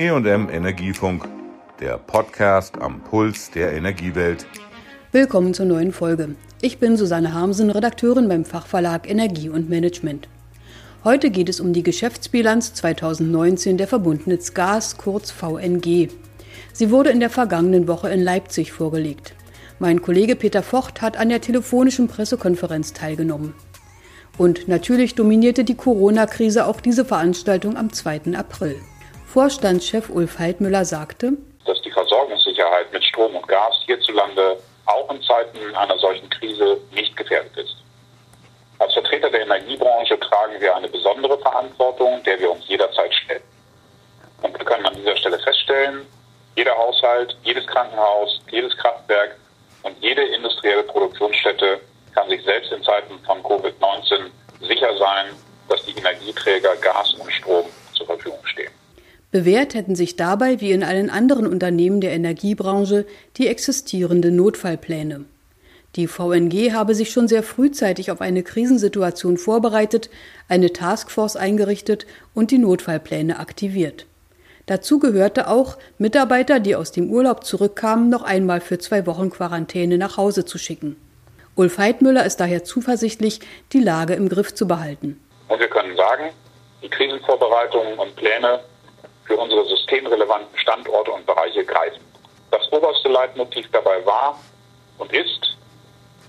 EM Energiefunk, der Podcast am Puls der Energiewelt. Willkommen zur neuen Folge. Ich bin Susanne Harmsen, Redakteurin beim Fachverlag Energie und Management. Heute geht es um die Geschäftsbilanz 2019 der Verbundnetz Gas, kurz VNG. Sie wurde in der vergangenen Woche in Leipzig vorgelegt. Mein Kollege Peter Vocht hat an der telefonischen Pressekonferenz teilgenommen. Und natürlich dominierte die Corona-Krise auch diese Veranstaltung am 2. April. Vorstandschef Ulf Heidmüller sagte, dass die Versorgungssicherheit mit Strom und Gas hierzulande auch in Zeiten einer solchen Krise nicht gefährdet ist. Als Vertreter der Energiebranche tragen wir eine besondere Verantwortung, der wir uns jederzeit stellen. Und wir können an dieser Stelle feststellen, jeder Haushalt, jedes Krankenhaus, jedes Kraftwerk und jede industrielle Produktionsstätte kann sich selbst in Zeiten von Covid-19 sicher sein, dass die Energieträger Gas und Strom. Bewährt hätten sich dabei, wie in allen anderen Unternehmen der Energiebranche, die existierenden Notfallpläne. Die VNG habe sich schon sehr frühzeitig auf eine Krisensituation vorbereitet, eine Taskforce eingerichtet und die Notfallpläne aktiviert. Dazu gehörte auch, Mitarbeiter, die aus dem Urlaub zurückkamen, noch einmal für zwei Wochen Quarantäne nach Hause zu schicken. Ulf Heidmüller ist daher zuversichtlich, die Lage im Griff zu behalten. Und wir können sagen, die Krisenvorbereitungen und Pläne für unsere systemrelevanten Standorte und Bereiche greifen. Das oberste Leitmotiv dabei war und ist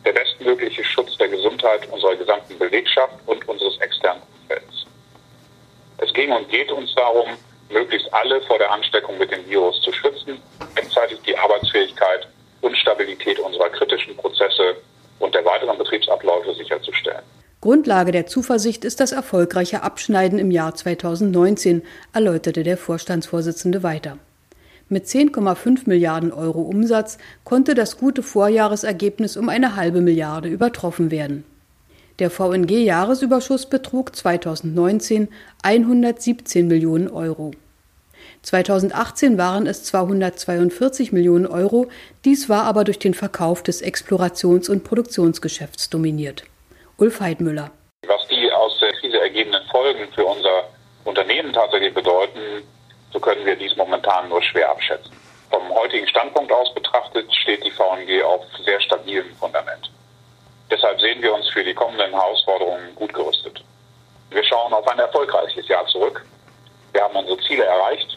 der bestmögliche Schutz der Gesundheit unserer gesamten Belegschaft und unseres externen Umfelds. Es ging und geht uns darum, möglichst alle vor der Ansteckung mit dem Virus zu schützen, gleichzeitig die Arbeitsfähigkeit und Stabilität unserer kritischen Prozesse und der weiteren Betriebsabläufe sicherzustellen. Grundlage der Zuversicht ist das erfolgreiche Abschneiden im Jahr 2019, erläuterte der Vorstandsvorsitzende weiter. Mit 10,5 Milliarden Euro Umsatz konnte das gute Vorjahresergebnis um eine halbe Milliarde übertroffen werden. Der VNG-Jahresüberschuss betrug 2019 117 Millionen Euro. 2018 waren es 242 Millionen Euro, dies war aber durch den Verkauf des Explorations- und Produktionsgeschäfts dominiert. Ulf Heidmüller. Was die aus der Krise ergebenden Folgen für unser Unternehmen tatsächlich bedeuten, so können wir dies momentan nur schwer abschätzen. Vom heutigen Standpunkt aus betrachtet steht die VNG auf sehr stabilem Fundament. Deshalb sehen wir uns für die kommenden Herausforderungen gut gerüstet. Wir schauen auf ein erfolgreiches Jahr zurück. Wir haben unsere Ziele erreicht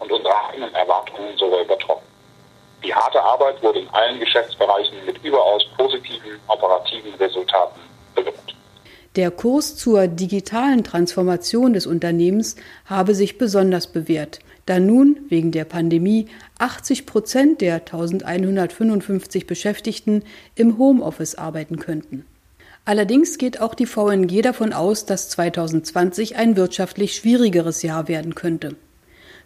und unsere eigenen Erwartungen sogar übertroffen. Die harte Arbeit wurde in allen Geschäftsbereichen mit überaus positiven operativen Resultaten. Der Kurs zur digitalen Transformation des Unternehmens habe sich besonders bewährt, da nun wegen der Pandemie 80 Prozent der 1155 Beschäftigten im Homeoffice arbeiten könnten. Allerdings geht auch die VNG davon aus, dass 2020 ein wirtschaftlich schwierigeres Jahr werden könnte.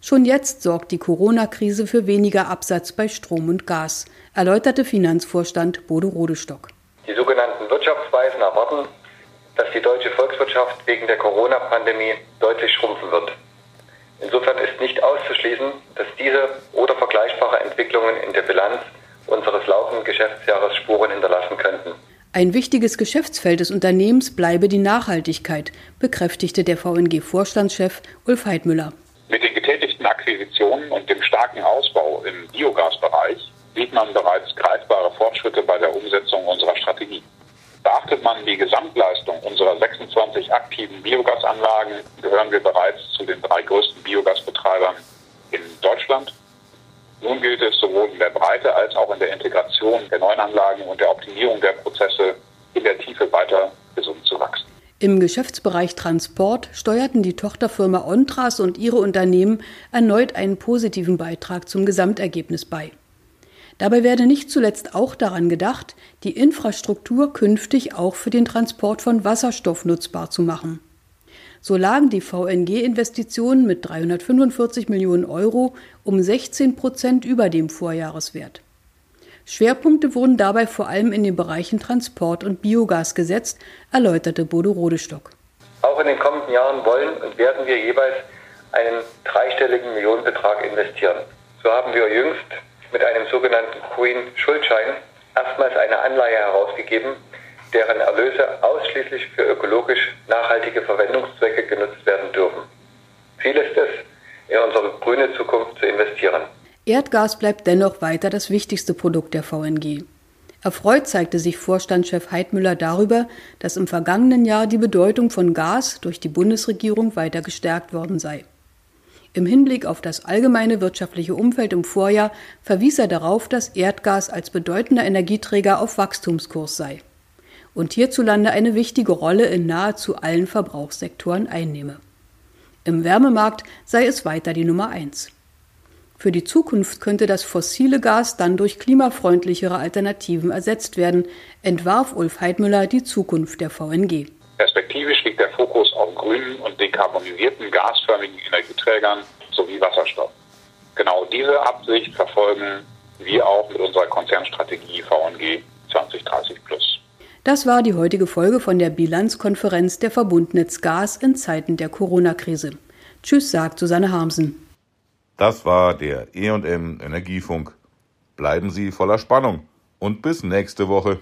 Schon jetzt sorgt die Corona-Krise für weniger Absatz bei Strom und Gas, erläuterte Finanzvorstand Bodo Rodestock. Die sogenannten Wirtschaftsweisen erwarten, dass die deutsche Volkswirtschaft wegen der Corona-Pandemie deutlich schrumpfen wird. Insofern ist nicht auszuschließen, dass diese oder vergleichbare Entwicklungen in der Bilanz unseres laufenden Geschäftsjahres Spuren hinterlassen könnten. Ein wichtiges Geschäftsfeld des Unternehmens bleibe die Nachhaltigkeit, bekräftigte der VNG-Vorstandschef Ulf Heidmüller. Mit den getätigten Akquisitionen und dem starken Ausbau im Biogasbereich gehören wir bereits zu den drei größten Biogasbetreibern in Deutschland. Nun gilt es sowohl in der Breite als auch in der Integration der neuen Anlagen und der Optimierung der Prozesse in der Tiefe weiter gesund zu wachsen. Im Geschäftsbereich Transport steuerten die Tochterfirma Ontras und ihre Unternehmen erneut einen positiven Beitrag zum Gesamtergebnis bei. Dabei werde nicht zuletzt auch daran gedacht, die Infrastruktur künftig auch für den Transport von Wasserstoff nutzbar zu machen. So lagen die VNG-Investitionen mit 345 Millionen Euro um 16 Prozent über dem Vorjahreswert. Schwerpunkte wurden dabei vor allem in den Bereichen Transport und Biogas gesetzt, erläuterte Bodo Rodestock. Auch in den kommenden Jahren wollen und werden wir jeweils einen dreistelligen Millionenbetrag investieren. So haben wir jüngst mit einem sogenannten Green-Schuldschein erstmals eine Anleihe herausgegeben, deren Erlöse ausschließlich für ökologisch nachhaltige Verwendungszwecke genutzt werden dürfen. Ziel ist es, in unsere grüne Zukunft zu investieren. Erdgas bleibt dennoch weiter das wichtigste Produkt der VNG. Erfreut zeigte sich Vorstandschef Heidmüller darüber, dass im vergangenen Jahr die Bedeutung von Gas durch die Bundesregierung weiter gestärkt worden sei. Im Hinblick auf das allgemeine wirtschaftliche Umfeld im Vorjahr verwies er darauf, dass Erdgas als bedeutender Energieträger auf Wachstumskurs sei und hierzulande eine wichtige Rolle in nahezu allen Verbrauchssektoren einnehme. Im Wärmemarkt sei es weiter die Nummer eins. Für die Zukunft könnte das fossile Gas dann durch klimafreundlichere Alternativen ersetzt werden, entwarf Ulf Heidmüller die Zukunft der VNG. Perspektivisch liegt der Fokus auf grünen und dekarbonisierten gasförmigen Energieträgern sowie Wasserstoff. Genau diese Absicht verfolgen wir auch mit unserer Konzernstrategie VNG 2030 Plus. Das war die heutige Folge von der Bilanzkonferenz der Verbundnetz Gas in Zeiten der Corona-Krise. Tschüss, sagt Susanne Harmsen. Das war der EM Energiefunk. Bleiben Sie voller Spannung und bis nächste Woche.